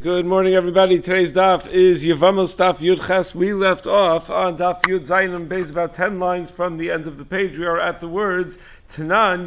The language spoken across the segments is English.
Good morning, everybody. Today's daf is Yevamos daf Yud Ches. We left off on daf Yud Zayin base about ten lines from the end of the page. We are at the words Tanan.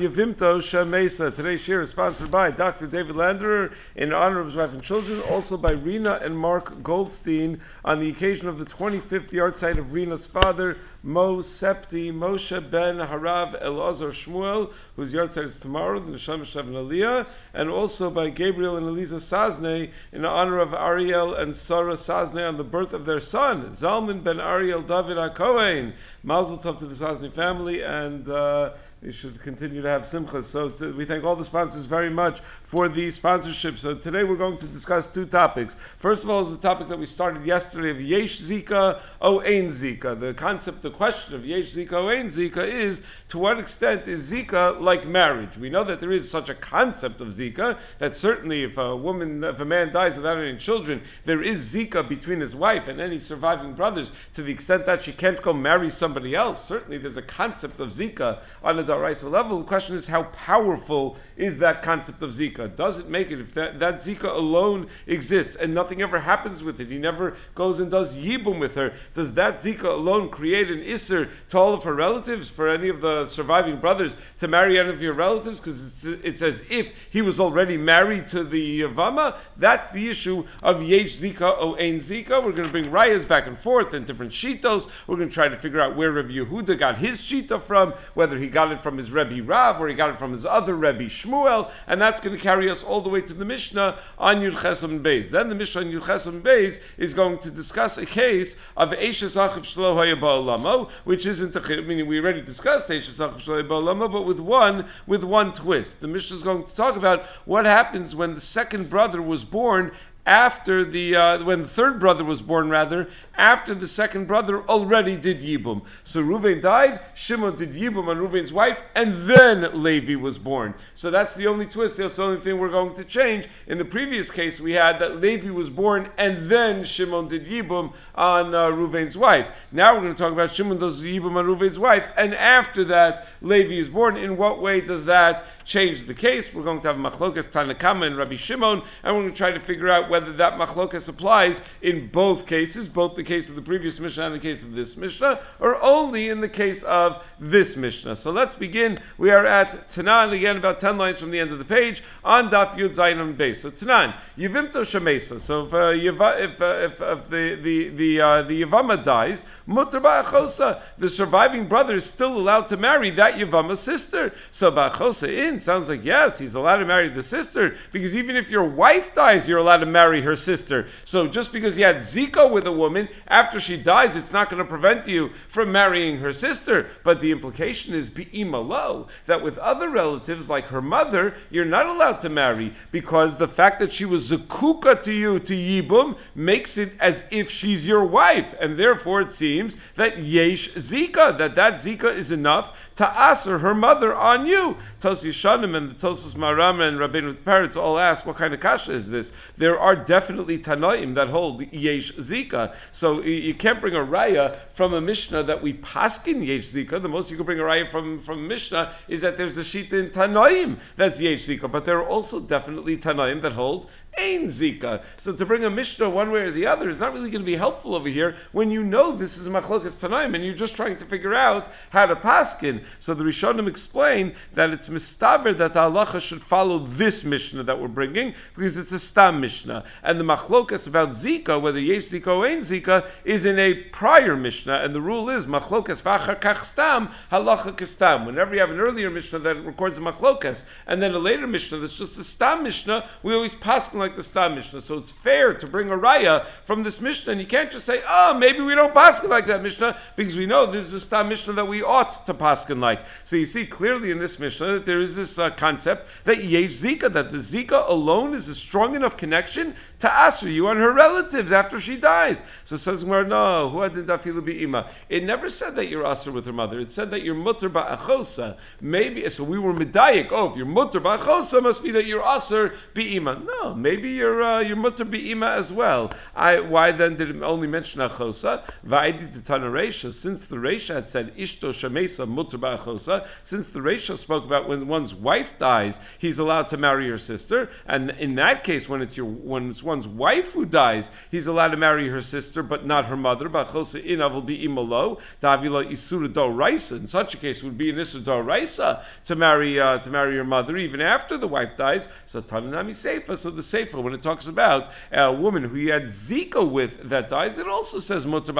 Today's share is sponsored by Dr. David Landerer in honor of his wife and children, also by Rena and Mark Goldstein on the occasion of the 25th yahrzeit of Rena's father, Mo Septi Moshe ben Harav Elazar Shmuel, whose yahrzeit is tomorrow, the Neshama Shavin Aliyah, and also by Gabriel and Eliza Sazne in honor of Ariel and Sarah Sazne on the birth of their son, Zalman ben Ariel David HaKohen. Mazel tov to the Sazne family, and uh, you should continue to have simcha. So we thank all the sponsors very much for the sponsorship. So today we're going to discuss two topics. First of all is the topic that we started yesterday of Yesh Zika, O Ein Zika. The concept, the question of Yesh Zika, O Ein Zika is to what extent is Zika like marriage? We know that there is such a concept of Zika that certainly if a woman, if a man dies without any children, there is Zika between his wife and any surviving brothers to the extent that she can't go marry somebody else. Certainly there's a concept of Zika on a Daraisa level. The question is how powerful is that concept of Zika? Does it make it? If that, that Zika alone exists and nothing ever happens with it, he never goes and does Yibum with her, does that Zika alone create an Isser to all of her relatives, for any of the surviving brothers to marry any of your relatives? Because it's, it's, as if he was already married to the Yavama. That's the issue of Yesh Zika Ein Zika. We're going to bring rayas back and forth in different shitos. We're going to try to figure out where Rabbi Yehuda got his shita from, whether he got it from his Rebbe Rav or he got it from his other Rebbe Shmuel, and that's going to carry us all the way to the Mishnah on Yud Chesam Beis. Then the Mishnah on Yud Chesam Beis is going to discuss a case of Eishes Achiv Shlo Hayaba'olamo, which isn't a meaning we already discussed Eishes Achiv Shlo Hayaba'olamo, but with one with one twist. The Mishnah is going to talk about what happens when the second brother was born after the uh, when the third brother was born, rather after the second brother already did Yibum. So Reuven died, Shimon did Yibum on Reuven's wife, and then Levi was born. So that's the only twist. That's the only thing we're going to change. In the previous case, we had that Levi was born, and then Shimon did Yibum on uh, Reuven's wife. Now we're going to talk about Shimon does Yibum on Reuven's wife, and after that Levi is born. In what way does that change the case? We're going to have Machlokas Tanakama and Rabbi Shimon, and we're going to try to figure out whether that Machlokas applies in both cases, both the case of the previous Mishnah and the case of this Mishnah, or only in the case of this Mishnah. So let's begin. We are at Tanan, again about 10 lines from the end of the page, on Daf Yud Zayin base. So Tanan, Yivimto Shemesa. So if, uh, if, uh, if, if, the, the, the, uh, the Yavama dies, Mutter Ba'achosa, the surviving brother is still allowed to marry that Yavama sister. So Ba'achosa in sounds like yes, he's allowed to marry the sister, because even if your wife dies, you're allowed to marry her sister. So just because you had Zika with a woman, after she dies, it's not going to prevent you from marrying her sister. But the implication is lo that with other relatives like her mother, you're not allowed to marry because the fact that she was zakuka to you to yibum makes it as if she's your wife, and therefore it seems that yesh zika that that zika is enough to aser her mother on you. Tos Yishanim and the Tosos Maram and Rabbeinu Peretz all ask, what kind of kasha is this? There are definitely Tanoim that hold Yesh Zika. So you can't bring a raya from a Mishnah that we paskin Yesh Zika. The most you can bring a raya from, from Mishnah is that there's a sheet in Tanoim that's Yesh Zika. But there are also definitely Tanoim that hold Ein Zika. So to bring a Mishnah one way or the other is not really going to be helpful over here when you know this is Machlokas Tanaim and you're just trying to figure out how to paskin. So the Rishonim explain that it's mistaber that the halacha should follow this Mishnah that we're bringing because it's a stam Mishnah. And the Machlokas about Zika, whether Yesh Zika or Ein Zika, is in a prior Mishnah. And the rule is Machlokas v'achar kach stam, halacha kastam. Whenever you have an earlier Mishnah that records a Machlokas and then a later Mishnah that's just a stam Mishnah, we always paskin like the Stam Mishnah. So it's fair to bring a raya from this Mishnah, and you can't just say, oh, maybe we don't paskin like that Mishnah, because we know this is a Stam Mishnah that we ought to paskin like. So you see clearly in this Mishnah that there is this uh, concept that Yesh Zika, that the Zika alone is a strong enough connection to Asr, you and her relatives after she dies. So says Gemara, no, who hadn't dafilu ima. It never said that you're Asr with her mother. It said that you're mutter ba'achosa. Maybe, so we were medayik. Oh, if you're mutter ba'achosa, must be that you're Asr ima. No, maybe maybe you're uh, you're mutter be'ima as well. I, why then did it only mention achosa? Va'idi titana reisha. Since the reisha had said ishto shamesa mutter ba'achosa, since the reisha spoke about when one's wife dies, he's allowed to marry her sister, and in that case, when it's your when it's one's wife who dies, he's allowed to marry her sister, but not her mother. Ba'achosa in will be imalo davila isura do raisa. In such a case, would be an isur do raisa to marry uh, to marry your mother even after the wife dies. So tananami seifa. So the seifa when it talks about a woman who he had zika with that dies, it also says mutter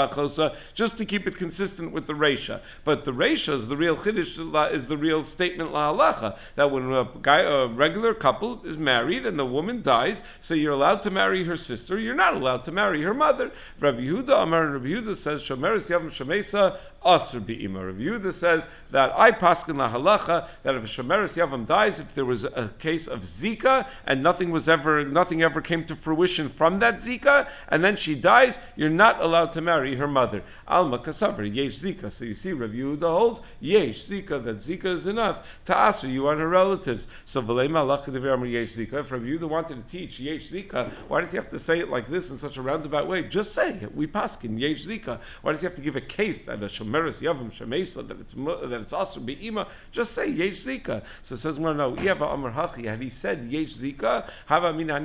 just to keep it consistent with the reisha. But the reisha is the real chiddush is the real statement la halacha that when a guy a regular couple is married and the woman dies, so you're allowed to marry her sister. You're not allowed to marry her mother. Rabbi Yehuda Amar Rabbi Yehuda says shomeres yavam shemesa Asr Be'ima. Rabbi Yehuda says that I paskin la halacha that if a Shemeres Yavam dies, if there was a case of Zika and nothing was ever, nothing ever came to fruition from that Zika, and then she dies, you're not allowed to marry her mother. Alma Kasavar, Yesh Zika. So you see, Rabbi Yehuda holds Yesh Zika, that Zika is enough to answer you on her relatives. So V'leima halacha devar Yesh Zika. If Rabbi Yehuda wanted to teach Yesh Zika, why does he have to say it like this in such a roundabout way? Just say it. We paskin Yesh Zika. Why does he have to give a case that a Shemeres Meres Yavam Shemesa that it's that it's also Be'ima, just say Yesh Zika. So it says, well, no, Yava Amar Hachi, had he said Yesh Zika, Hava Mina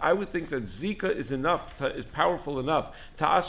I would think that Zika is enough, to, is powerful enough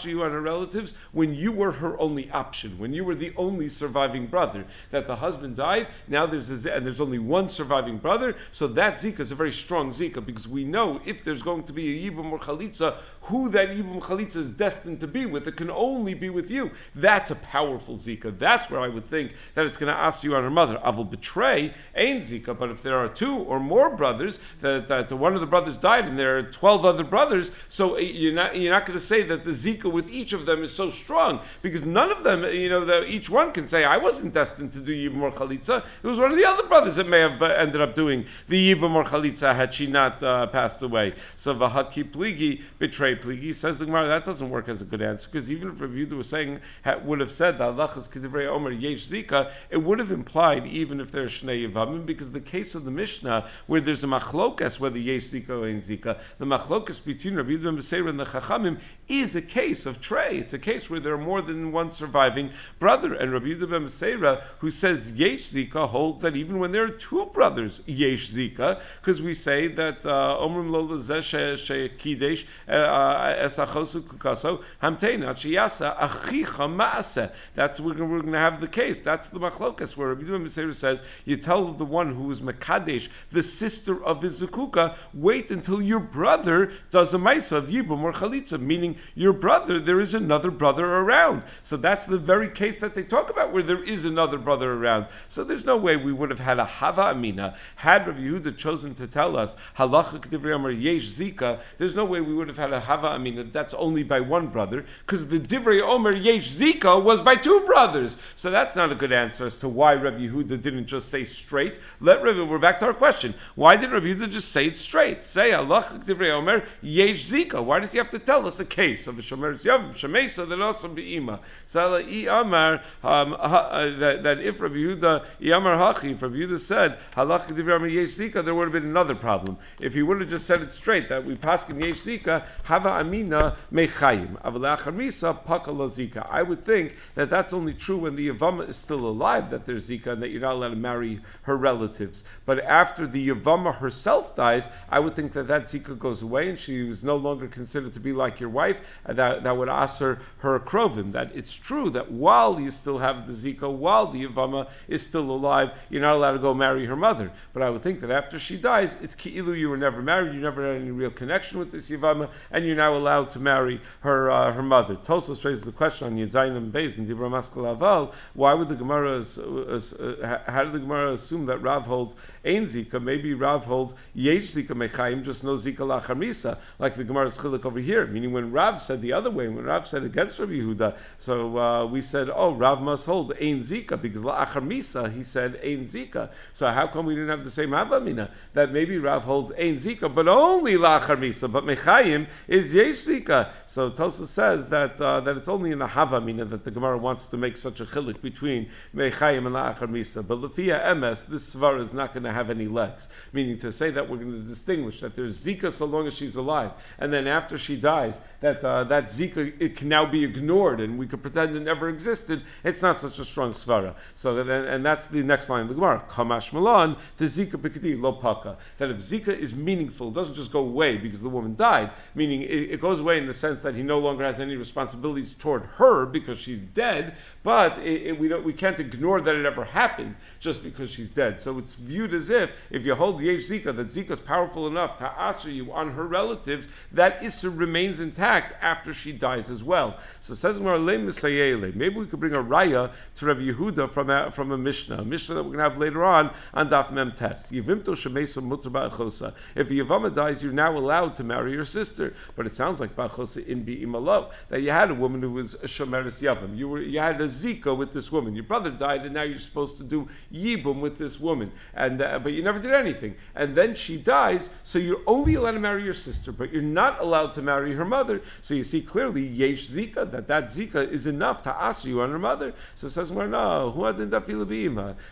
you on her relatives when you were her only option, when you were the only surviving brother, that the husband died, now there's a, and there's only one surviving brother, so that Zika is a very strong Zika, because we know if there's going to be a Yibam or Chalitza, who that Yibam Chalitza is destined to be with, it can only be with you. That's a powerful Zika. That's where I would think that it's going to ask you on her mother. I will betray ain't Zika, but if there are two or more brothers, that, that one of the brothers died and there are 12 other brothers, so eh, you're not, you're not going to say that the Zika with each of them is so strong, because none of them, you know, the, each one can say, I wasn't destined to do Yibam or Chalitza. It was one of the other brothers that may have uh, ended up doing the Yibam or Chalitza had she not uh, passed away. So Vahaki Pligi betrayed Pligi. Says the Gemara, that doesn't work as a good answer, because even if Yehuda was saying, would have said that Allah is Kedivrei Omer Yesh Zika, it would have implied even if there's Shnei Yavamim, because the case of the Mishnah, where there's a machlokas whether Yesh Zika or Ein Zika, the machlokas between Rabbi Yehuda and the Chachamim is a case of Trey. It's a case where there are more than one surviving brother. And Rabbi Yehuda ben who says Yesh Zika, holds that even when there are two brothers, Yesh Zika, because we say that uh, Omrim Zeshe Kidesh uh, Esachosu Kukaso Hamteina Chiyasa Achicha Maase. That's we're going to have the case. That's the machlokas where Rabbi Yehuda ben says you tell the one who is Makadesh, the sister of his Zukuka, wait until your brother does a Maisa of Yibum or Chalitza, meaning your brother, there is another brother around. So that's the very case that they talk about where there is another brother around. So there's no way we would have had a Hava Amina had Rabbi Yehuda chosen to tell us Halacha K'divrei Yesh Zika. There's no way we would have had a Hava Amina that's only by one brother because the Divrei Omer Yesh Zika was by two brothers. So that's not a good answer as to why Rabbi Yehuda didn't just say straight. Let Rabbi, we're back to our question. Why did Rabbi Yehuda just say it straight? Say Halacha K'divrei Omer Yesh Zika. Why does he have to tell us a case of a Shomer Yav Shemesa that also be Ima? So I Amar um, uh, that, if Rabbi Yehuda Yamar Hachi, if Rabbi Yehuda said Halacha K'divrei Omer Yesh Zika, there would have been another problem. If he would have just said it straight that we paskin Yesh Zika Hava Amina Mechayim Avalacharmisa Pakala Zika. I would think that that's only true when the Yavama is still alive that there's Zika and that you're not allowed to marry her relatives. But after the Yavama herself dies, I would think that that Zika goes away and she was no longer considered to be like your wife. And that, that would ask her her krovim. That it's true that while you still have the Zika, while the Yavama is still alive, you're not allowed to go marry her mother. But I would think that after she dies, it's ki'ilu you were never married, you never had any real connection with this Yavama, and you're now allowed to marry her uh, her mother. Tosos raises the question on Yedzayin and Beis and Dibra Maskal Aval, why would the Gemara, uh, how did the Gemara assume that Rav holds Ein Zika? Maybe Rav holds Yesh Zika Mechayim, just no Zika Lachamisa, like the Gemara's Chilik over here. Meaning when Rav said the other way, when Rav said against Rabbi Yehuda, so uh, we said, oh, Rav must hold Ein Zika, because Lachamisa, he said Ein Zika. So how come we didn't have the same Avamina? That maybe Rav holds Ein Zika, but only Lachamisa, but Mechayim is Yesh Zika. So Tosa says that uh, that it's only in the Havamina that the Gemara Gemara wants to make such a chilik between Mechayim and La'achar Misa. But Lafia MS, this Svar is not going to have any legs. Meaning to say that we're going to distinguish that there's Zika so long as she's alive, and then after she dies, that uh, that Zika it can now be ignored and we could pretend it never existed. It's not such a strong svara. So that, and, and that's the next line of the Gemara. Kamash Milan to Zika Pikadi lo paka. That if Zika is meaningful, it doesn't just go away because the woman died. Meaning it, it goes away in the sense that he no longer has any responsibilities toward her because she's dead. But it, it, we don't we can't ignore that it ever happened just because she's dead. So it's viewed as if if you hold Yesh Zika that Zika is powerful enough to answer you on her relatives, that Isser remains intact after she dies as well. So says Maybe we could bring a raya to Rabbi Yehuda from a, from a Mishnah, a Mishnah that we're going to have later on on Daf Mem Tes. Yivimto shemesa mutar ba'achosa. If a Yavama dies, you're now allowed to marry your sister. But it sounds like ba'achosa in bi'imalo, that you had a woman who was a shomeris yavam. You, were, you had a zika with this woman. Your brother died, and now you're supposed to do yibum with this woman. And, uh, but you never did anything. And then she dies, so you're only allowed to marry your sister, but you're not allowed to marry her mother. So you see clearly, yesh zika, that that zika is enough to ask you on her mother. So it says, well, no,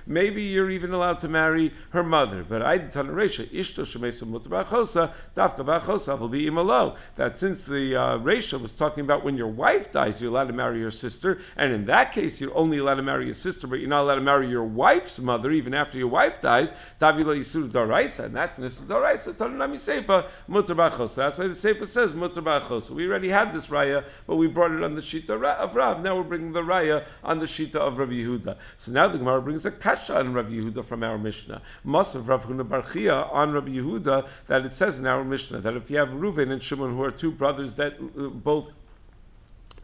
Maybe you're even allowed to marry her mother. But I didn't tell Resha, Ishto Shemesa Mutabachosa, Dafka Bachosa will be. That since the uh, was talking about when your wife dies, you're allowed to marry your sister, and in that case, you're only allowed to marry your sister, but you're not allowed to marry your wife's mother even after your wife dies. And that's Nisa Daraisa. Tanunami Seifa. That's why the Seifa says Mutabachosa. We already had this raya, but we brought it on the Shita of Rav. Now we're bringing the raya on the Shita of Rav Yehuda. So now the Gemara brings a kasha on Rav Yehuda from our Mishnah. Must of Rav Huna Barchia on Rav Yehuda that it says in our Mishnah that if you have Reuven and Shimon who are two brothers that uh, both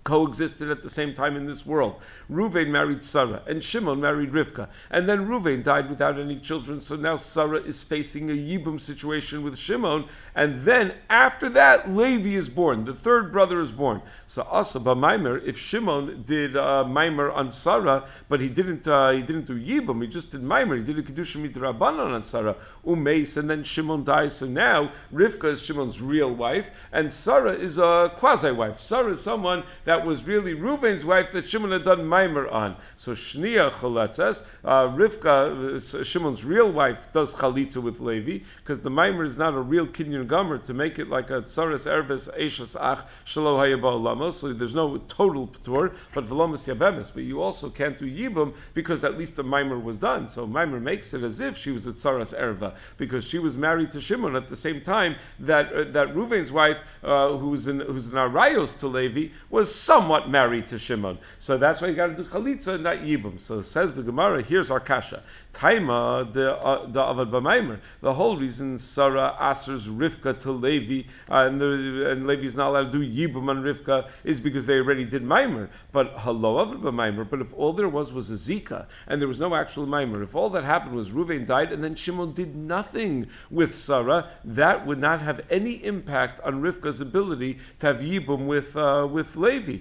coexisted at the same time in this world. Ruvain married Sarah, and Shimon married Rivka. And then Ruvain died without any children, so now Sarah is facing a Yibum situation with Shimon. And then after that, Levi is born. The third brother is born. So Asa Maimer, if Shimon did uh, Maimer on Sarah, but he didn't uh, he didn't do Yibum, he just did Maimer, he did a Kedushim Rabbanon on Sarah, Umeis, and then Shimon dies. So now Rivka is Shimon's real wife, and Sarah is a quasi wife. Sarah is someone that that was really Reuven's wife that Shimon had done Maimer on. So Shnia Cholatzes, uh, Rivka, uh, Shimon's real wife, does Chalitza with Levi, because the Maimer is not a real Kinyan Gomer to make it like a Tsaras Erves Eishas Ach Shalo Hayabah so there's no total Ptur, but Velomas Yabemis. But you also can't do Yibum because at least the Maimer was done. So Maimer makes it as if she was a Tsaras Erva, because she was married to Shimon at the same time that uh, that Reuven's wife, uh, who's an who's an Arayos to Levi, was somewhat married to Shimon. So that's why you got to do chalitza, not yibum. So says the Gemara, here's our kasha. Taima the uh, the avad b'maimer. The whole reason Sarah answers Rivka to Levi uh, and, the, and Levi is not allowed to do yibum on Rivka is because they already did maimer. But hello avad b'maimer. But if all there was was a zika and there was no actual maimer, if all that happened was Ruvain died and then Shimon did nothing with Sarah, that would not have any impact on Rivka's ability to have yibum with uh, with Levi.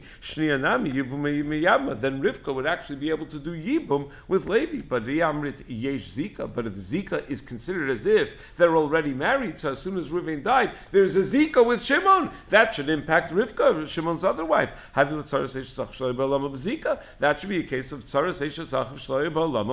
Then Rivka would actually be able to do Yibum with Levi. But Yamrit Yesh Zika. But if Zika is considered as if they're already married, so as soon as Reuven died, there's a Zika with Shimon. That should impact Rivka, Shimon's other wife. That should be a case of Tsaras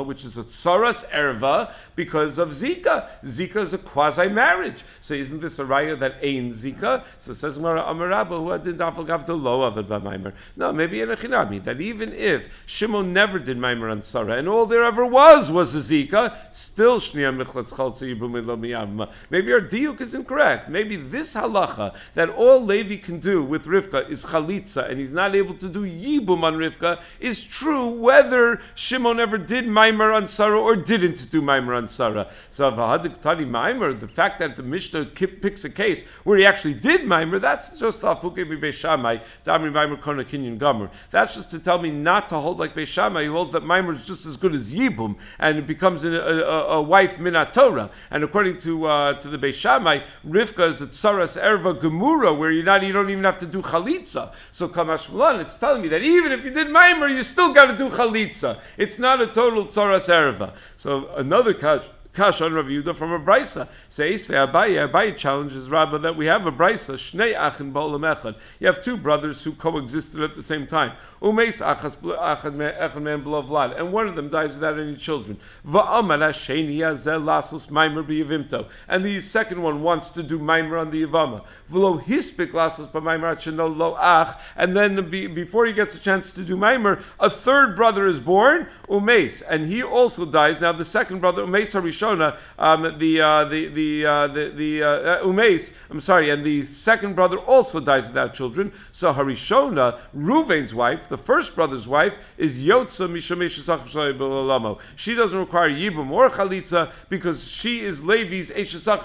which is a Tsaras Erva because of Zika. Zika is a quasi marriage. So isn't this a raya that ain't Zika? So says Amarabba, who did not to low of Maimer. No, maybe in a chinami, that even if Shimon never did Maimer on Sarah, and all there ever was was a Zika, still Shnia Michlatz Chaltza Maybe our diuk is incorrect. Maybe this halacha, that all Levi can do with Rivka is Chalitza, and he's not able to do Yibum on Rivka, is true whether Shimon ever did Maimer on Sarah or didn't do Maimer on Sarah. So Vahadik Tani Maimer, the fact that the Mishnah picks a case where he actually did Maimer, that's just Afuke Beishamai, Damri Maimer Kona Kinyan. That's just to tell me not to hold like Beishamai, who holds that Maimer is just as good as Yibum, and it becomes a, a, a wife Minatora. And according to uh, to the Beishamai, Rivka is at Saras Erva Gemura, where you're not, you don't even have to do Chalitza. So Kamash Malan, it's telling me that even if you did Maimer, you still got to do Chalitza. It's not a total Saras Erva. So another kasha Kasha on Rav Yehuda from a brisa. Says Abaye, Abaye challenges Rabba that we have a brisa. Shnei achin ba'olam echad. You have two brothers who coexisted at the same time. Umeis achas echad man vlad, and one of them dies without any children. Va'amar hasheni yazel maimer b'yavimto, and the second one wants to do maimer on the yavama. V'lo hispik lasos b'maimer atsheno lo ach, and then before he gets a chance to do maimer, a third brother is born, umeis, and he also dies. Now the second brother, umeis harishona, um, the uh, the the uh, the, the uh, umeis, I'm sorry, and the second brother also dies without children. So harishona, Ruvain's wife, the first brother's wife, is yotza mishameshasach She doesn't require yibum or chalitza because she is Levi's eshasach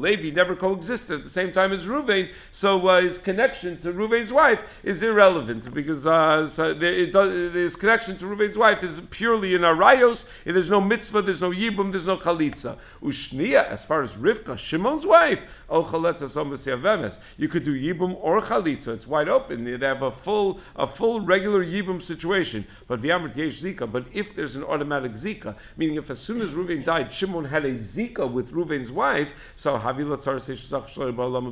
Levi never coexisted at the same time as Ruvain, so uh, his connection to Ruvain's wife is irrelevant because uh, so there, does, his connection to Ruvain's wife is purely in arayos. There's no mitzvah, there's no yibum, there's no chalitza. Ushnia, as far as Rivka, Shimon's wife, oh chalitza You could do yibum or chalitza. It's wide open. They have a full, a full regular yibum situation. But yesh zika. But if there's an automatic zika, meaning if as soon as Ruvain died, Shimon had a zika with Ruvain's wife, so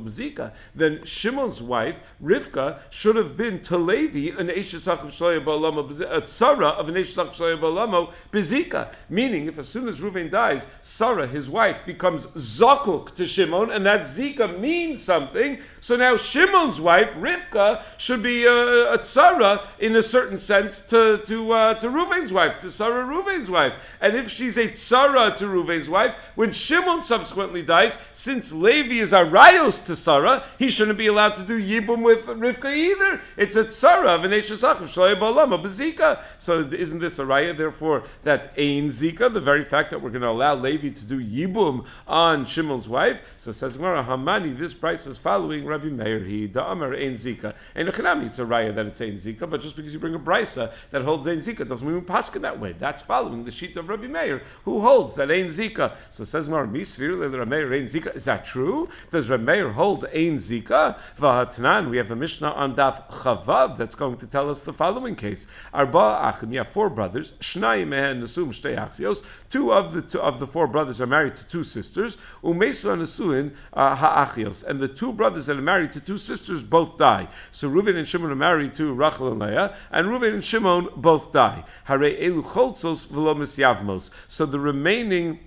zika, then Shimon's wife Rivka should have been to Levi an eshesach a uh, tzara of an eshesach balamo bezika. Meaning, if as soon as Ruvain dies, Sarah, his wife, becomes zakuk to Shimon, and that zika means something. So now Shimon's wife Rivka should be a, a tzara in a certain sense to to uh, to Ruvain's wife, to Sarah Ruvain's wife. And if she's a tzara to Ruvain's wife, when Shimon subsequently dies, since Levi is a rayos to Sarah, he shouldn't be allowed to do yibum with Rivka either. It's a tzara of an eshesachim shloya bezika. So isn't this a raya? Therefore, that ein zika, the very fact that we're going to allow Levi to do yibum on Shimon's wife. So says Gemara Hamani. This price is following Rabbi Meir. He da Amar ein zika. And it's a raya that it's ein zika, but just because you bring a brisa that holds ein zika doesn't mean paskin that way. That's following the sheet of Rabbi Meir, who holds that ein zika. So says Gemara Misvir Rabbi Meir ein zika. Is that true? Does Rabbi Meir hold ein zika? V'hatnan. We have a Mishnah on Daf Chavav that's going to tell us the following case. Arba Achim. Have four brothers. Shnai Mehen Nesum Shtei Achios. Two of the two of the four brothers are married to two sisters. Umesu Nesuin uh, Ha'achios. And the two brothers that are married to two sisters both die. So Reuven and Shimon are married to Rachel and Leah, and Reuven and Shimon both die. Hare Elu Cholzos V'lo Yavmos. So the remaining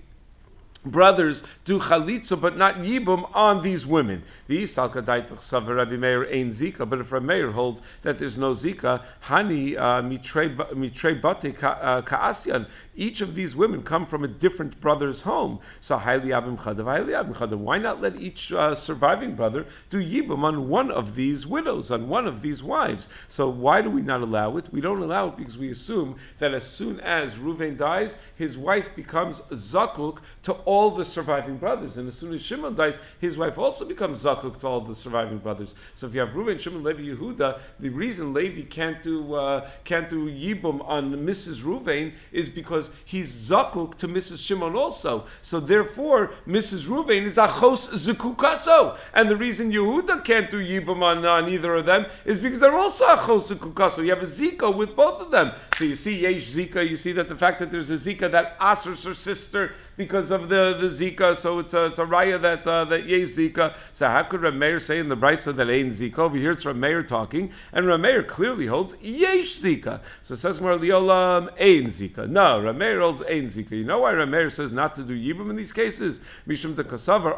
brothers do chalitza but not yibum on these women. The Rabbi Meir ain zika, but if Rabbi Meir holds that there's no zika, hani uh, mitre bate uh, kaasyan. Each of these women come from a different brother's home. So highly abim chadav, highly abim chadav. Why not let each uh, surviving brother do yibum on one of these widows, on one of these wives? So why do we not allow it? We don't allow it because we assume that as soon as Ruvain dies, his wife becomes zakuk to all the surviving brothers. And as soon as Shimon dies, his wife also becomes zakuk to all the surviving brothers. So if you have Reuven, Shimon, Levi, Yehuda, the reason Levi can't do uh, can't do yibum on Mrs. Reuven is because he's zakuk to Mrs. Shimon also. So therefore, Mrs. Reuven is achos zukukaso, and the reason Yehuda can't do yibum on, on either of them is because they're also achos zukukaso. You have a zika with both of them. So you see yesh zika. You see that the fact that there's a zika that asers her sister because of the, the Zika, so it's a, it's a raya that uh, that Yeh Zika. So how could Rameir say in the Brisa that ain't Zika? Over here it's Rameir talking, and Rameir clearly holds Yesh Zika. So says more Liolam ain't Zika. No, Rameir holds ain't Zika. You know why Rameir says not to do Yibum in these cases? Mishum to Kasavar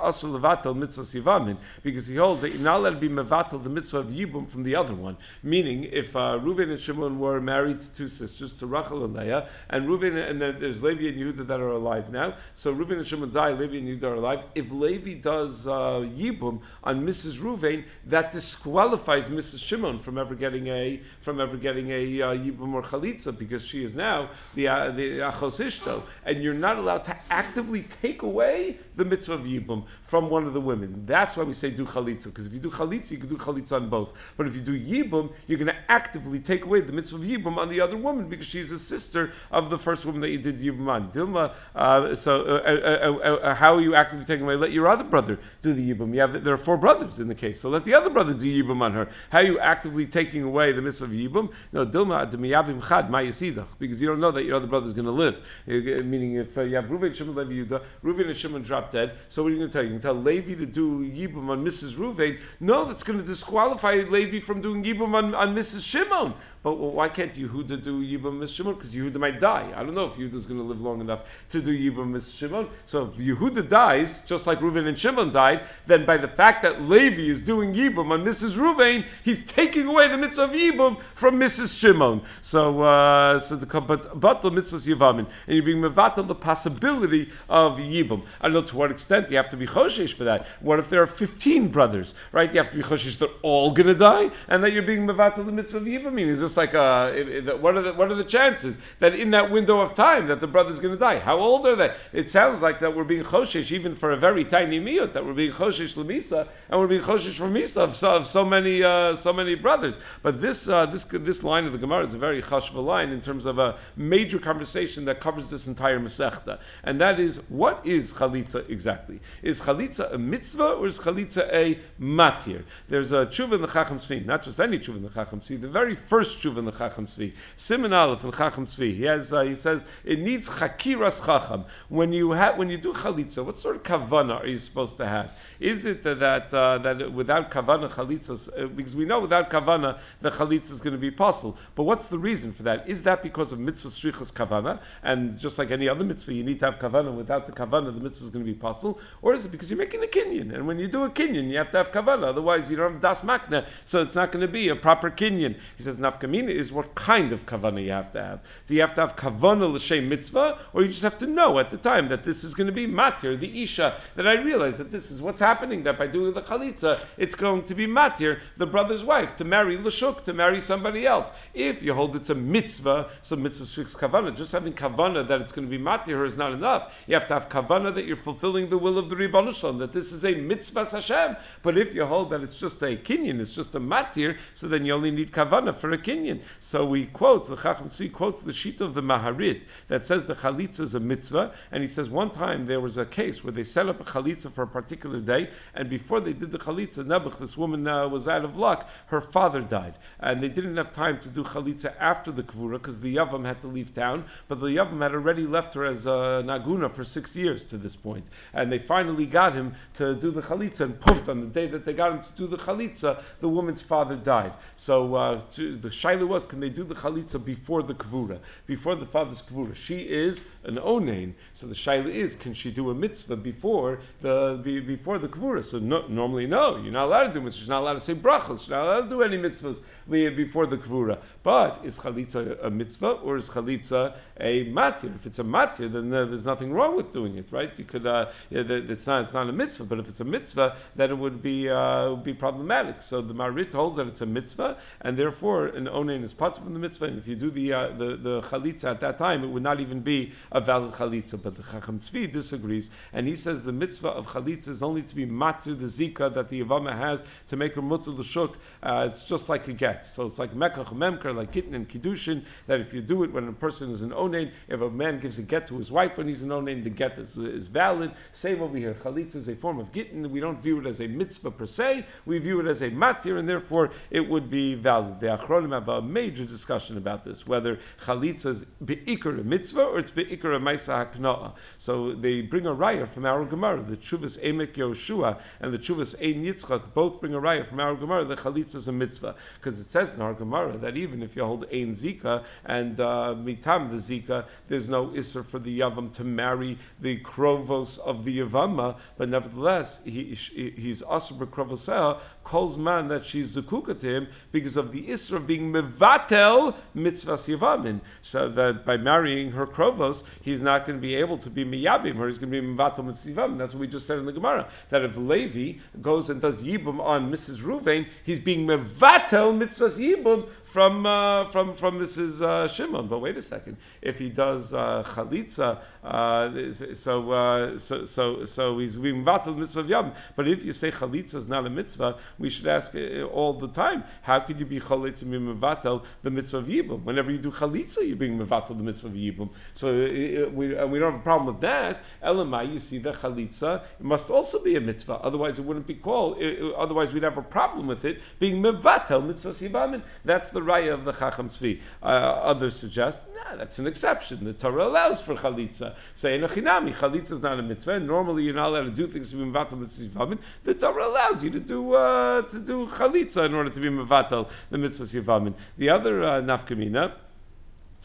Mitzvah Sivamin, because he holds that you're not allowed to be Mevatel the Mitzvah of Yibum from the other one. Meaning, if uh, Reuven and Shimon were married to two sisters, to Rachel and Leah, and Reuven and then there's Levi and Yehuda that are alive now, so Reuven and Shimon die, Levi and Yehuda are alive. If Levi does uh, Yibum on Mrs. Reuven, that disqualifies Mrs. Shimon from ever getting a from ever getting a uh, Yibum or Chalitza because she is now the uh, the Achos Ishto, and you're not allowed to actively take away the mitzvah of Yibum from one of the women. That's why we say do Chalitza because if you do Chalitza, you can do Chalitza on both. But if you do Yibum, you're going to actively take away the mitzvah of Yibum on the other woman because she's a sister of the first woman that you did Yibum on. Dilma, uh, so So uh, uh, uh, uh, how are you actively taking away? Let your other brother do the yibum. You have there are four brothers in the case, so let the other brother do yibum on her. How are you actively taking away the mitzvah of yibum? No, dilma demiyabim chad because you don't know that your other brother is going to live. Uh, meaning, if you have Reuven, Shimon, Levi, Yehuda, Reuven and Shimon drop dead. So what are you going to tell? You can tell Levi to do yibum on Mrs. Reuven. No, that's going to disqualify Levi from doing yibum on, on Mrs. Shimon. But well, why can't Yehuda do Yibam Miss Shimon? Because Yehuda might die. I don't know if Yehuda is going to live long enough to do Yibam Miss Shimon. So if Yehuda dies, just like Reuven and Shimon died, then by the fact that Levi is doing Yibam on Mrs. Reuven, he's taking away the mitzvah of Yibam from Mrs. Shimon. So, uh, so the but but the mitzvah Yivamin, and you're being mevatel the possibility of Yibam. I don't know to what extent you have to be choshesh for that. What if there are 15 brothers, right? You have to be choshesh they're all going to die, and that you're being mevatel the mitzvah of Yibam. Is this like a what are the what are the chances that in that window of time that the brother's going to die? How old are they? It sounds like that we're being choshesh even for a very tiny miyut that we're being choshesh lemisa and we're being choshesh for misa of so, of so many uh, so many brothers. But this uh, this this line of the Gemara is a very chashva line in terms of a major conversation that covers this entire masechta, and that is what is chalitza exactly? Is chalitza a mitzvah or is chalitza a matir? There's a tshuva in the Chacham Tzvi, not just any tshuva in the Chacham Tzvi, the very first tshuva in the Chacham Tzvi, Simon Aleph in Chacham Tzvi. He has uh, he says it needs chakiras chacham. When you have when you do chalitza, what sort of kavana are you supposed to have? Is it that uh, that without kavana chalitza, uh, because we know without kavana the chalitza is going to be possible. But what's the reason for that? Is that because of mitzvah shrichas kavana, and just like any other mitzvah, you need to have kavana. Without the kavana, the mitzvah is going to be possible, or is it because you're making a kinyan, and when you do a kinyan, you have to have kavana, otherwise you don't have das makna, so it's not going to be a proper kinyan. He says nafkamina is what kind of kavana you have to have. Do you have to have kavana l'shem mitzvah, or you just have to know at the time that this is going to be matir, the isha, that I realize that this is what's happening, that by doing the chalitza, it's going to be matir, the brother's wife, to marry l'shuk, to marry somebody else. If you hold it's a mitzvah, so mitzvah striks kavana, just having kavana that it's going to be matir is not enough. You have to have kavana that you're fulfilling the will of the Ribbon Shalom, that this is a mitzvah Hashem. But if you hold that it's just a kinyan, it's just a matir, so then you only need kavana for a kinyan. So we quote the Chacham Tzvi quotes the sheet of the Maharit that says the chalitza is a mitzvah, and he says one time there was a case where they set up a chalitza for a particular day, and before they did the chalitza, Nebuch, this woman uh, was out of luck, her father died, and they didn't have time to do chalitza after the kvura because the yavam had to leave town, but the yavam had already left her as a naguna for six years to this point, and they finally got him to do the chalitza, and poofed on the day that they got him to do the chalitza, the woman's father died. So uh, the shaila was, can they do the chalitza before the kvura, before the father's kvura? She is an onain, so the shaila is, can she do a mitzvah before the be, before the kvura? So no, normally no, you're not allowed to do mitzvahs. You're not allowed to say brachos. You're not allowed to do any mitzvahs before the kvura. But is chalitza a mitzvah or is chalitza a matir? If it's a matir, then there's nothing wrong with doing it, right? You could, uh, it's not it's not a mitzvah, but if it's a mitzvah, then it would be uh, would be problematic. So the Marit holds that it's a mitzvah, and therefore an onain is part from the mitzvah. And if you do the uh, the the chalitza at that time, it would not even be a valid chalitza. But the Chacham Tzvi disagrees, and he says the mitzvah of chalitza is only to be matir the zika that the Yavama has to make her mutter l'shuk. Uh, it's just like a get. So it's like mekach memker, like kitten and kiddushin. That if you do it when a person is an onain, if a man gives a get to his wife when he's an onain, the get is, is valid. Same over here. Chalitza is a form of gittin. We don't view it as a mitzvah per se. We view it as a matir, and therefore it would be valid. The Achronim have a major discussion about this, whether chalitza is beikar a mitzvah or it's beikar a maisa hakna'a. So they bring a raya from our Gemara, the Chuvas Emek Yoshua and the Chuvas Ein Yitzchak both bring a raya from our Gemara that chalitza is a mitzvah because it says in our Gemara that even if you hold Ein Zika and uh, Mitam the Zika, there's no Isser for the Yavam to marry the Krovos of the Yavama, but nevertheless, he, he, he's Asr Krovosea, calls man that she's Zukuka to him because of the Isra of being Mevatel Mitzvahs Yavamin. So that by marrying her Krovos, he's not going to be able to be Miyabim, or he's going to be Mevatel Mitzvahs Yavamin. That's what we just said in the Gemara. That if Levi goes and does Yibum on Mrs. Ruvain, he's being Mevatel Mitzvahs Yibum from uh, from from Mrs. Uh, Shimon. But wait a second, if he does uh, chalitza, uh, so, uh, so so so he's being vatal mitzvah of yom. But if you say chalitza is not a mitzvah, we should ask uh, all the time, how could you be chalitza and mevatel the mitzvah of yibum? Whenever you do chalitza, you're being mevatel the mitzvah of yibum. So uh, we, and we don't have a problem with that. Elamai, you see the chalitza it must also be a mitzvah. Otherwise, it wouldn't be called. It, otherwise, we'd have a problem with it being mevatel mitzvah sivamin. That's the raya of the chacham tzvi. Uh, others suggest, nah, that's an exception. The Torah allows for chalitza. Say enochinami, chalitza is not a mitzvah. Normally, you're not allowed to do things to be mevatel mitzvah. The Torah allows you to do uh, to do chalitza in order to be mevatel the mitzvah sivamin. The other uh, nafkamina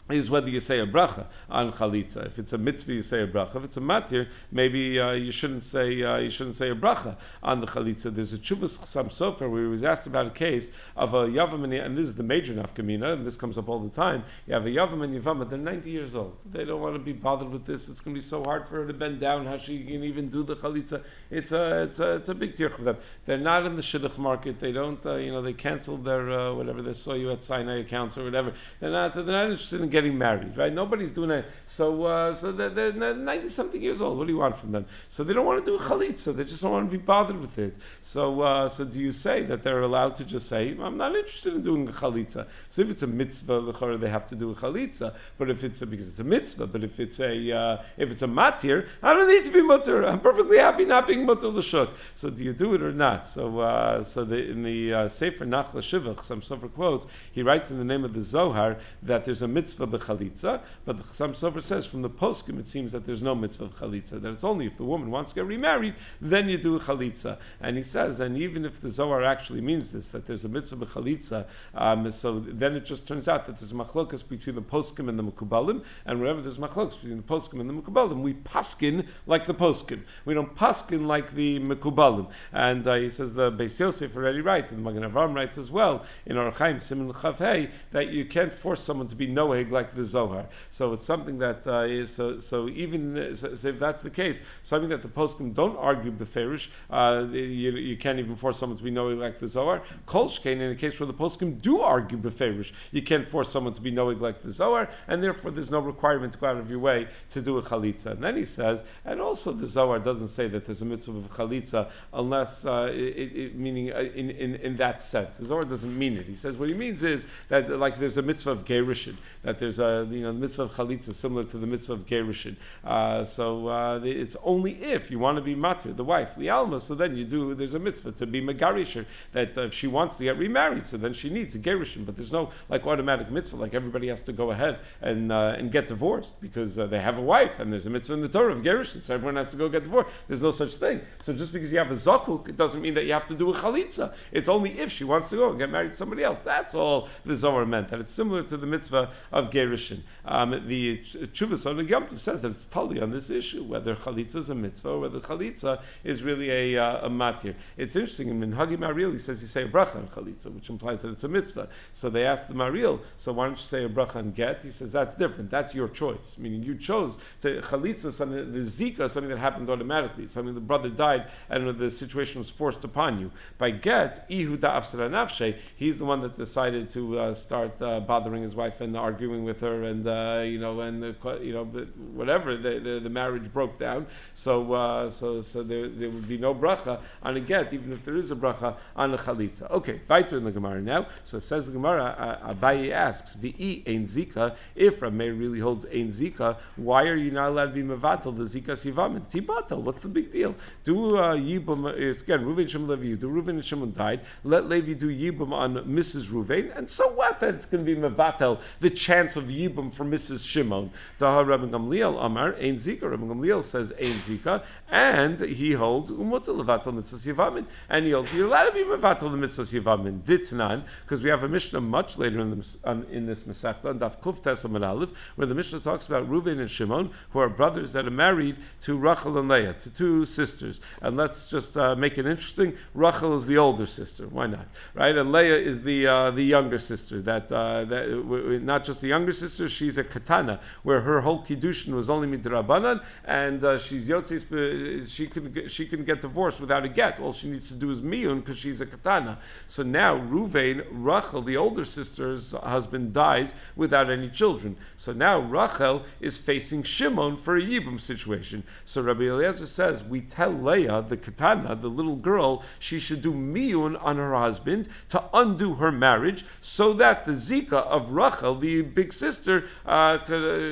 is whether you say a bracha on chalitza. If it's a mitzvah, you say a bracha. If it's a matir, maybe uh, you shouldn't say uh, you shouldn't say a bracha on the chalitza. There's a chuvas chasam sofer where he was asked about a case of a yavam and, this is the major nafkamina, and this comes up all the time. You have a yavam and yavama. They're 90 years old. They don't want to be bothered with this. It's going to be so hard for her to bend down. How she can even do the chalitza? It's a it's a it's a big deal for them. They're not in the shidduch market. They don't uh, you know they canceled their uh, whatever they saw you at Sinai accounts or whatever. They're not they're not interested in getting getting married, right? Nobody's doing it. So, uh, so they're, they're 90 something years old. What do you want from them? So they don't want to do a chalitza. They just don't want to be bothered with it. So, uh, so do you say that they're allowed to just say, I'm not interested in doing a chalitza? So if it's a mitzvah, they have to do a chalitza. But if it's a, because it's a mitzvah, but if it's a, uh, if it's a matir, I don't need to be mutter. I'm perfectly happy not being mutter l'shuk. So do you do it or not? So, uh, so the, in the uh, Sefer Nachla Shivach, some Sofer quotes, he writes in the name of the Zohar that there's a mitzvah b'chalitza, but the Chassam Sofer says from the poskim it seems that there's no mitzvah of chalitza, that it's only if the woman wants to get remarried, then you do chalitza. And he says, and even if the Zohar actually means this, that there's a mitzvah b'chalitza, um, so then it just turns out that there's machlokas between the poskim and the mukubalim, and wherever there's machlokas between the poskim and the mukubalim, we paskin like the poskim. We don't paskin like the mukubalim. And uh, he says the Beis Yosef already writes, and the Magen Avraham writes as well in Orchaim Simon Chavhei that you can't force someone to be noeg like the Zohar. So it's something that uh, is so, so even so, so if that's the case, something that the poskim don't argue beferish, uh, you, you, can't even force someone to be knowing like the Zohar. Kolshkein, in a case where the poskim do argue beferish, you can't force someone to be knowing like the Zohar, and therefore there's no requirement to go out of your way to do a chalitza. And then he says, and also the Zohar doesn't say that there's a mitzvah of chalitza unless, uh, it, it, meaning uh, in, in, in that sense. The Zohar doesn't mean it. He says what he means is that like there's a mitzvah of gerushin, that there's a you know the mitzvah of chalitza similar to the mitzvah of gerushin. Uh, so uh, it's only if you want to be matir, the wife, the alma. So then you do. There's a mitzvah to be megarisher that if she wants to get remarried, so then she needs a gerushin. But there's no like automatic mitzvah like everybody has to go ahead and uh, and get divorced because uh, they have a wife and there's a mitzvah in the Torah of gerushin, so everyone has to go get divorced. There's no such thing. So just because you have a zakuk, it doesn't mean that you have to do a chalitza. It's only if she wants to go and get married to somebody else. That's all the Zohar meant. That it's similar to the mitzvah of gerushin. Um, the Chuvas on the Yom says that it's totally on this issue whether chalitza is a mitzvah or whether chalitza is really a, uh, a matir. It's interesting. In Minhagi Maril, he says you say a bracha on chalitza, which implies that it's a mitzvah. So they asked the Maril, so why don't you say a bracha on get? He says that's different. That's your choice. Meaning you chose to chalitza, something the zika, something that happened automatically. Something the brother died and the situation was forced upon you. By get, ihu nafshe, he's the one that decided to uh, start uh, bothering his wife and arguing with her and uh, you know and you know whatever the, the, the marriage broke down. So uh, so so there, there would be no bracha on a get even if there is a bracha on a chalitza. Okay, weiter in the Gemara now. So says the Gemara. Uh, Abaye asks, "V'i ein zika." If Rameh really holds ein zika, why are you not allowed to be mevatel the zika sivamin tibatel? What's the big deal? Do uh, yibum again? Reuven Shimon Levi. Do Reuven and Shimon died? Let Levi do yibum on Mrs. Reuven, and so what? That it's going to be mevatel the chance of yibum for Mrs. Shimon. Taha Rabbi Gamliel Amar Ein Zika. Rabbi Gamliel says Ein Zika, and he holds Umuta Levatel Mitzvah Yivamin, and he holds you're allowed to be Mevatel the Mitzvah Yivamin. Ditnan, because we have a Mishnah much later in, the, um, in this Masechta, on Daf Kuf Tesam Aleph, where the Mishnah talks about Reuven and Shimon, who are brothers that are married to Rachel and Leah, to two sisters. And let's just uh, make it interesting. Rachel is the older sister. Why not? Right? And Leah is the uh, the younger sister. That uh, that not just the younger younger sister, she's a katana, where her whole kiddushin was only midrabanan, and uh, she's yotzes. She can she can get divorced without a get. All she needs to do is miyun because she's a katana. So now Ruvain, Rachel, the older sister's husband, dies without any children. So now Rachel is facing Shimon for a yibum situation. So Rabbi Eliezer says we tell Leah, the katana, the little girl, she should do miyun on her husband to undo her marriage, so that the zika of Rachel, the big sister, uh,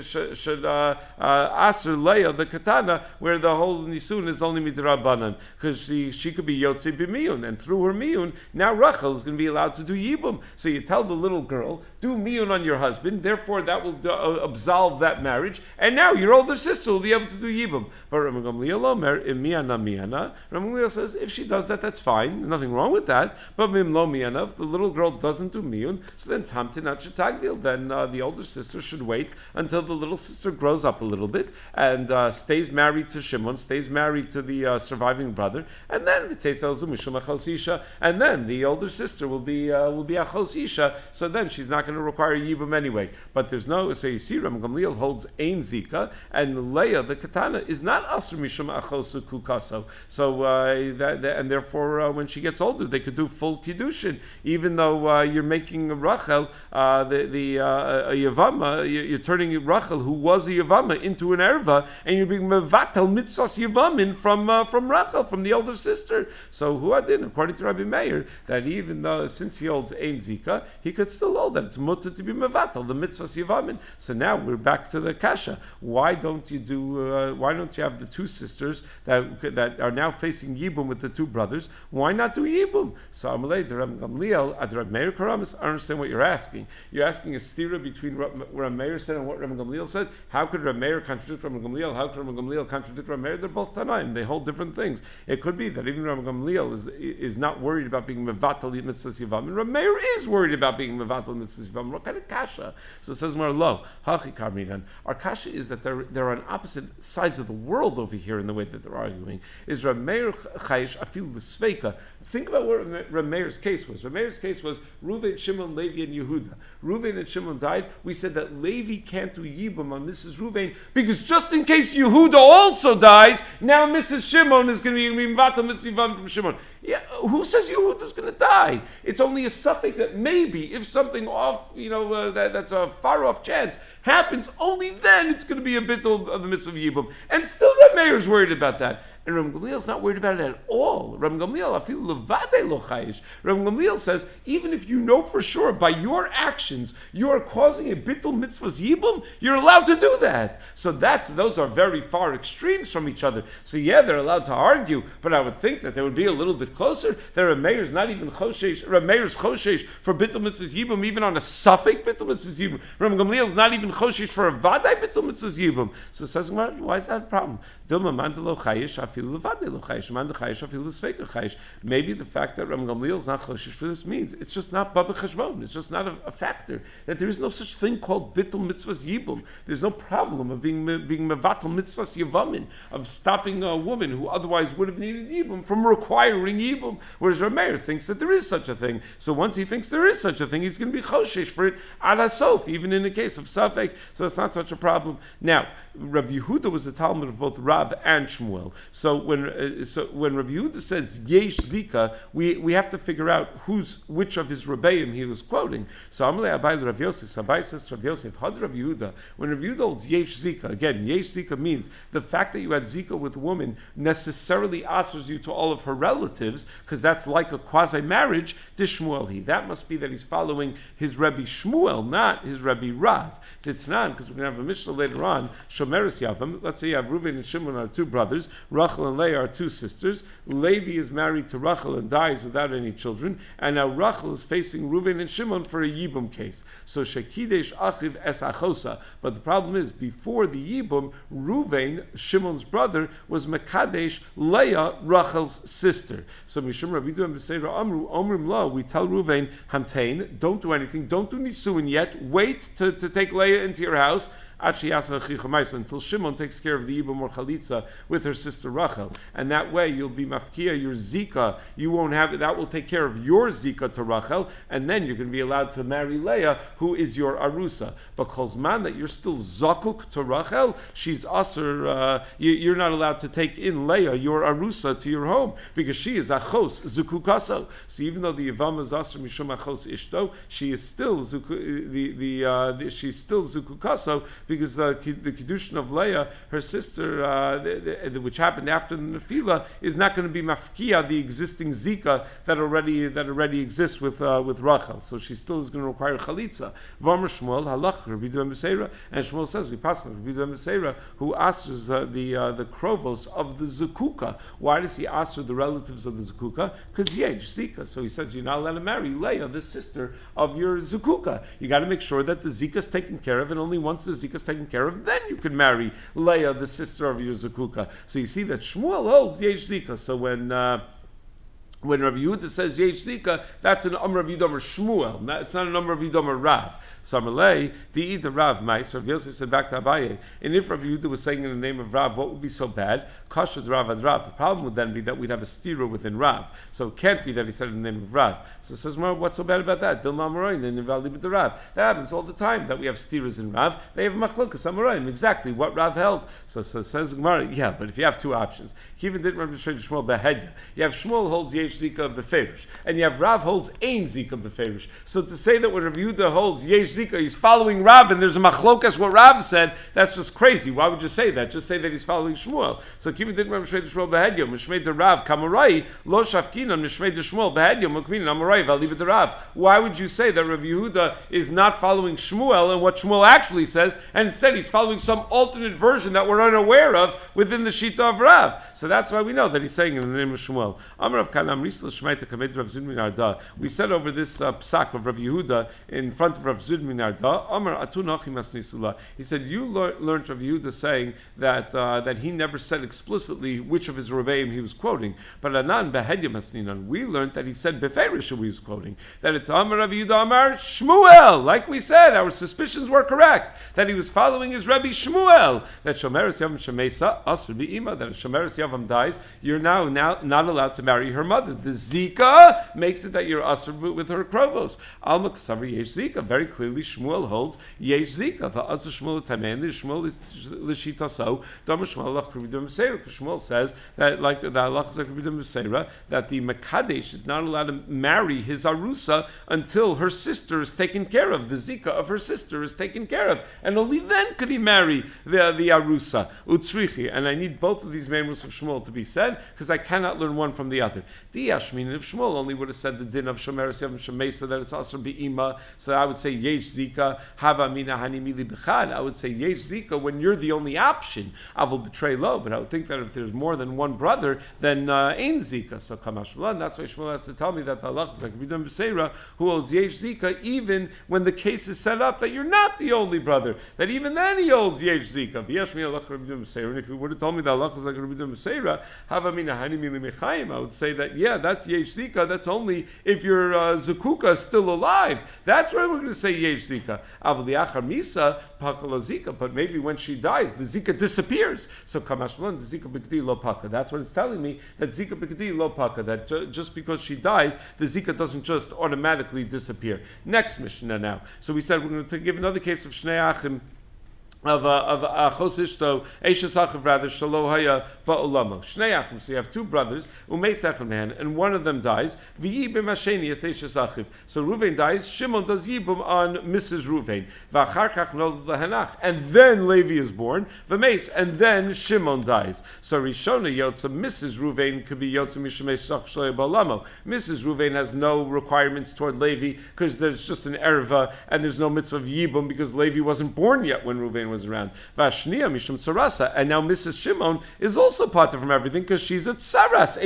should uh, uh, aser Leah, the katana, where the whole nisun is only midrabanan, because she she could be yotze b'miyun, and through her miyun, now Rachel is going to be allowed to do yibum. So you tell the little girl, do miyun on your husband, therefore that will do, uh, absolve that marriage, and now your older sister will be able to do yibum. But Rav Gamliel Gamliel says if she does that, that's fine, nothing wrong with that. But mim lo miyana, if the little girl doesn't do miyun, so then tamtinat shetagdil, then uh, the older sister should wait until the little sister grows up a little bit and uh, stays married to Shimon, stays married to the uh, surviving brother, and then and then the older sister will be uh, will be achos isha. So then she's not going to require yibum anyway. But there's no so you see Ram Gamliel holds ein zika, and Leah the katana is not asur mishum achosu kukaso. So uh, that, and therefore uh, when she gets older they could do full kiddushin, even though uh, you're making Rachel the the a yavama, you're turning Rachel who was a yavama into an erva, and you're being mevatel mitzvahs yavamin from uh, from Rachel from the elder sister. So who did according to Rabbi Meir that even though since he holds ein zika, he could still hold that it's mutter to be mevatel the mitzvahs yavamin. So now we're back to the kasha. Why don't you do? Uh, why don't you have the two sisters that that are now facing yibum with the two brothers? Why not do yibum? So Amalei the Rabbi Gamliel at Rabbi Meir Karamis. I understand what you're asking. You're asking a stira between what Rabbi Meir said and what Rabbi Gamliel said. How could Rabbi Meir contradict Rabbi Gamliel? How could Rabbi Gamliel contradict Rabbi Meir? They're both Tanaim. They hold different things. It could be that even Rabbi Gamliel is, is not worried about being mevatel mitzvahs yivam, and Rabbi Meir is worried about being mevatel mitzvahs yivam. What kind of kasha? So it says more low. Hachi karminan. Our kasha is that they're they're on opposite sides of the world over here in the way that they're arguing. Is Rabbi Meir chayish afil sveka? Think about what Rabbi Meir's case was. Rabbi Meir's case was Reuven, Shimon, Levi, and Yehuda. Reuven and Shimon died. We said that Levi can't do yibum on Mrs. Reuven because just in case Yehuda also dies, now Mrs. Shimon is going to be Mivata Mitzvah from Shimon. Yeah, who says Yehuda's going to die? It's only a suffix that maybe if something off, you know, uh, that, that's a far off chance happens, only then it's going to be a bit of the mitzvah of Yibum. And still Reb is worried about that. And Ram Gamliel's not worried about it at all. Ram Gamliel, feel levade lo. Ram Gamliel says, even if you know for sure by your actions you are causing a bittul mitzvahs yibum, you're allowed to do that. So that's those are very far extremes from each other. So yeah, they're allowed to argue, but I would think that they would be a little bit closer. That Rameir's not even choshesh, Rameir's choshesh for bittul mitzvahs yibum, even on a suffix bittul mitzvahs yibum. Ram Gamliel's not even choshesh for a vadai bittul mitzvahs yibum. So says, why is that a problem? Dilma Maybe the fact that Ram Gamliel is not choshish for this means it's just not baba cheshbon. It's just not a, a, factor that there is no such thing called bittul mitzvahs yibum. There's no problem of being being mevatel mitzvahs yivamin of stopping a woman who otherwise would have needed yibum from requiring yibum. Whereas Rameir thinks that there is such a thing. So once he thinks there is such a thing, he's going to be choshish for it ad hasof, even in the case of safek. So it's not such a problem. Now, Rav Yehuda was a Talmud of both Rav and Shmuel. So when uh, so when Rav Yehuda says Yesh Zika, we, we have to figure out who's which of his Rebbeim he was quoting. So Amalei Abai Rav Yosef, Abai says Rav Yosef, Had Rav Yehuda. When Rav Yehuda holds Yesh Zika, again Yesh Zika means the fact that you had Zika with a woman necessarily answers you to all of her relatives because that's like a quasi marriage. Dishmuel he that must be that he's following his Rebbe Shmuel, not his Rebbe Rav. Titnan because we're to have a Mishnah later on. Shomeris Yavam. Let's say you have Reuven and Shimon are two brothers. Rachel and Leah are two sisters. Levi is married to Rachel and dies without any children. And now Rachel is facing Reuven and Shimon for a Yibum case. So Shekidesh Achiv Es Achosa. But the problem is, before the Yibum, Reuven, Shimon's brother, was Mekadesh Leah, Rachel's sister. So Mishum Ravidu and Beseira Amru, Omrim La, we tell Reuven, Hamtain, don't do anything, don't do Nisuin yet, wait to, to take Leah into your house until Shimon takes care of the Yibum or Chalitza with her sister Rachel. And that way you'll be mafkia your Zika. You won't have that will take care of your Zika to Rachel, and then you're going to be allowed to marry Leah, who is your Arusa. But man that you're still Zakuk to Rachel, she's Aser, uh, you, are not allowed to take in Leah, your Arusa, to your home, because she is Achos, Zukukaso. So even though the Yavam is Aser Mishum Achos Ishto, she is still Zuku, the, the, uh, the, she's still Zukukaso, because uh, the Kiddushin of Leah, her sister, uh, the, the, which happened after the Nefila, is not going to be mafkia the existing Zika that already that already exists with uh, with Rachel. So she still is going to require chalitza. Vamar Shmuel halach Rabbi Meseira, and Shmuel says we pass Rabbi Meseira who asks uh, the uh, the krovos of the zakuka. Why does he ask the relatives of the zakuka? Because yej zika. So he says you're not allowed to marry Leah, the sister of your zakuka. You got to make sure that the zika is taken care of, and only once the zika is taken care of, then you can marry Leah, the sister of your zakuka. So you see that Shmuel holds yej zika. So when uh, when Rabbi Yehuda says Yesh Zika, that's an Amr of Yidomer Shmuel. It's not an Amr of Yidomer Rav. Samalei, the Rav Mice. Rav Yosef said back to Abaye, and if Rav Yehuda was saying in the name of Rav, what would be so bad? Kasha Rav ad Rav. The problem would then be that we'd have a stira within Rav. So it can't be that he said in the name of Rav. So it says, well, what's so bad about that? Dilma Amorain and the Rav. That happens all the time that we have stiras in Rav. They have Machlokas Amorain, exactly what Rav held. So, so says Gemara, yeah, but if you have two options, even didn't Rabbi Shmuel Behedya. You have Shmuel holds Yesh Zika Beferish, and you have Rav holds Ein Zika Beferish. So to say that when Rabbi Yehuda holds Yesh Zika, he's following Rav, and there's a machlokas what Rav said, that's just crazy. Why would you say that? Just say that he's following Shmuel. So Kiva didn't remember Shmuel Shmuel Behedya, Mishmei the Rav, Kamarai, Lo Shafkinan, Mishmei the Shmuel, Behedya, Mukmin, Amarai, Valiba the Rav. Why would you say that Rav Yehuda is not following Shmuel and what Shmuel actually says, and instead he's following some alternate version that we're unaware of within the Shita of Rav? So that's why we know that he's saying in the name of Shmuel. Amar Kanam Risla Shmaita Kamed Rav Zudmin Arda. We said over this uh, psak of Rav Yehuda in front of Rav Zudmin Arda. Atunachi Masnisula. He said you lear- learned Rav Yehuda saying that uh, that he never said explicitly which of his Rebbeim he was quoting, but Anan Behedya Masninan. We learned that he said Beferish who he was quoting. That it's Amar Rav Yehuda Amar Shmuel. Like we said, our suspicions were correct that he was following his Rebbe Shmuel. That Shomeres Yavam Shemesa Asr Be'ima. That Shomeres Yavam dies, you're now, now not allowed to marry her mother. The Zika makes it that you're Asr with her Krovos. Alma Ksavar Yesh Zika. Very clearly, Shmuel holds Yesh Zika. The Asr Shmuel Tamen, the Shmuel Lishitaso, Dama Shmuel Lach Meseira. Shmuel says that, like the Krividim Meseira, that the Makadesh is not allowed to marry his Arusa until her sister is taken care of. The Zika of her sister is taken care of. And only then could he marry the, the Arusa. Utsrichi. And I need both of these names of Shmuel to be said, because I cannot learn one from the other. Diyashmin, of Shmuel only would have said the din of Shomeres Yavim Shemesa, that it's also Be'ima, so I would say Yesh Zika, Hava Mina Hanimili Bechad. I would say Yesh Zika when you're the only option. I will betray low, but I would think that if there's more than one brother, then uh, Ein Zika. So Kamashmalan, that's why Shmuel has to tell me that the Allah is like Bidum Beseira, who holds Yesh Zika, even when the case is set up that you're not the only brother, that even then he holds Yesh Zika. And if you would have told me that Allah is like Bidum Beseira, I would say that, yeah, that's Yesh Zika, that's only if your uh, Zakuka is still alive. That's why we're going to say Yesh Zika. Avliachar Misa, Pakala Zika, but maybe when she dies, the Zika disappears. So Kamashmalan, the Zika Bikdi Lo Paka. That's what it's telling me, that Zika Bikdi Lo Paka, that ju- just because she dies, the Zika doesn't just automatically disappear. Next Mishnah now. So we said we're going to give another case of Shnei Achim of uh, of achos ishto eishes achav rather shalohaya ba'olamo shnei achim. So you have two brothers umei sechem man, and one of them dies. V'yibim hasheni es achiv. So Ruvain dies. Shimon does yibum on Mrs. Ruvain. V'achar kach nolad lehanach, and then Levi is born. V'meis, and then Shimon dies. So Rishona yotza Mrs. Ruvain could be yotza mishamei shach shloya ba'olamo. Mrs. Ruvain has no requirements toward Levi because there's just an erva and there's no mitzvah of yibum because Levi wasn't born yet when Ruvain was around. Vashnia mishum tsarasa, and now Mrs. Shimon is also parted from everything because she's a tsaras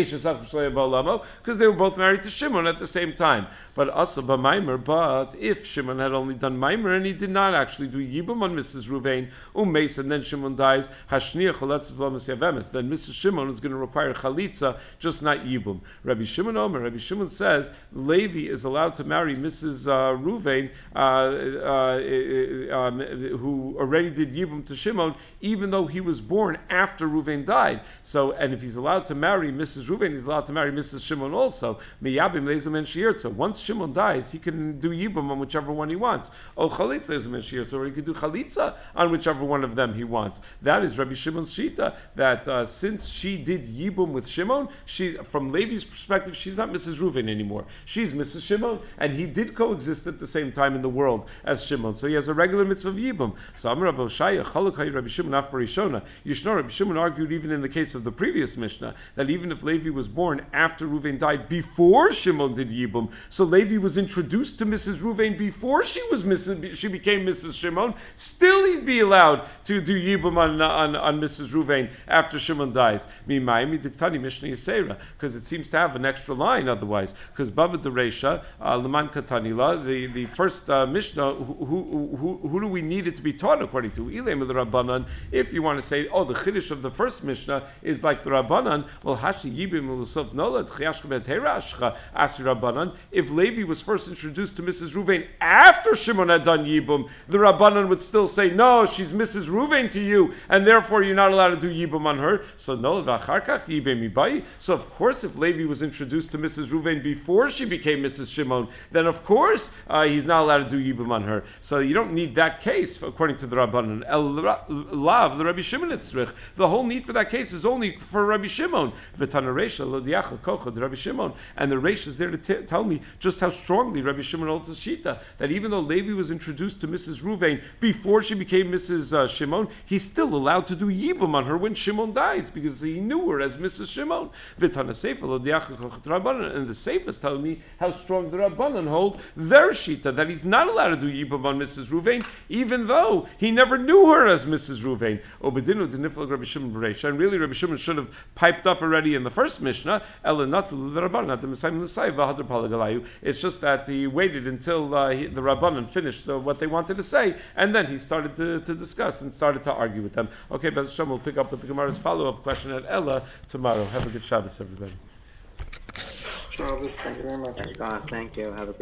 because they were both married to Shimon at the same time. But asa b'maimer, but if Shimon had only done maimer and he did not actually do yibum on Mrs. Ruvain, umeis, and then Shimon dies, hashnia choletz yavemes, then Mrs. Shimon is going to require chalitza, just not yibum. Rabbi Shimon Omer, Rabbi Shimon says Levi is allowed to marry Mrs. Uh, Ruvain, uh, uh, uh, um, who already did Yibum to Shimon, even though he was born after Ruvain died. So, and if he's allowed to marry Mrs. Ruvain, he's allowed to marry Mrs. Shimon also. Miyabim lezim and So once Shimon dies, he can do Yibum on whichever one he wants. Oh, Chalitza lezim and Shiirtza, or he could do Chalitza on whichever one of them he wants. That is Rabbi Shimon's Shita, that uh, since she did Yibum with Shimon, she, from Levi's perspective, she's not Mrs. Ruvain anymore. She's Mrs. Shimon, and he did coexist at the same time in the world as Shimon. So he has a regular mitzvah of Yibum. So Rabbi Rabbi Shimon. Yishno Rabbi Shimon argued even in the case of the previous Mishnah that even if Levi was born after Ruvain died before Shimon did Yibum, so Levi was introduced to Mrs. Ruvain before she was Mrs. she became Mrs. Shimon, still he'd be allowed to do Yibum on, on, on Mrs. Ruvain after Shimon dies. Because it seems to have an extra line otherwise. Because Bava Deresha, uh, Leman Katanila, the, the first uh, Mishnah, who, who, who, who, do we need it to be taught according to? Ilem the Rabbanan. If you want to say, oh, the Chiddush of the first Mishnah is like the Rabbanan, well, Hashi Yibim Ulusov Nolad, Asri Rabbanan. If Levi was first introduced to Mrs. Ruvain after Shimon had done Yibum, the Rabbanan would still say, no, she's Mrs. Ruvain to you, and therefore you're not allowed to do Yibum on her. So Nolad Vacharkach no, So of course, if Levi was introduced to Mrs. Ruvain before she became Mrs. Shimon, then of course uh, he's not allowed to do Yibum on her. So you don't need that case according to the Rabbanan. Lav, the Rabbi Shimon Itzrich. The whole need for that case is only for Rabbi Shimon. The Rabbi Shimon, and the Reisha is there to t- tell me just how strongly Rabbi Shimon holds his shita that even though Levi was introduced to Mrs. Ruvain before she became Mrs. Uh, Shimon, he's still allowed to do Yibum on her when Shimon dies because he knew her as Mrs. Shimon. And the Sefer is telling me how strong the Rabbanan hold their shita that he's not allowed to do Yibum on Mrs. Ruvain even though he never knew her as Mrs. Ruvain. Obedinu Deniflag Rabbi Shimon Bereisha. And really, Rabbi Shimon should have piped up already in the first Mishnah. It's just that he waited until uh, he, the Rabbanan finished uh, what they wanted to say, and then he started to, to discuss and started to argue with them. Okay, but Hashem will pick up with the Gemara's follow-up question at Ella tomorrow. Have a good Shabbos, everybody. Shabbos, thank you very much. Thank God. Thank you. Have a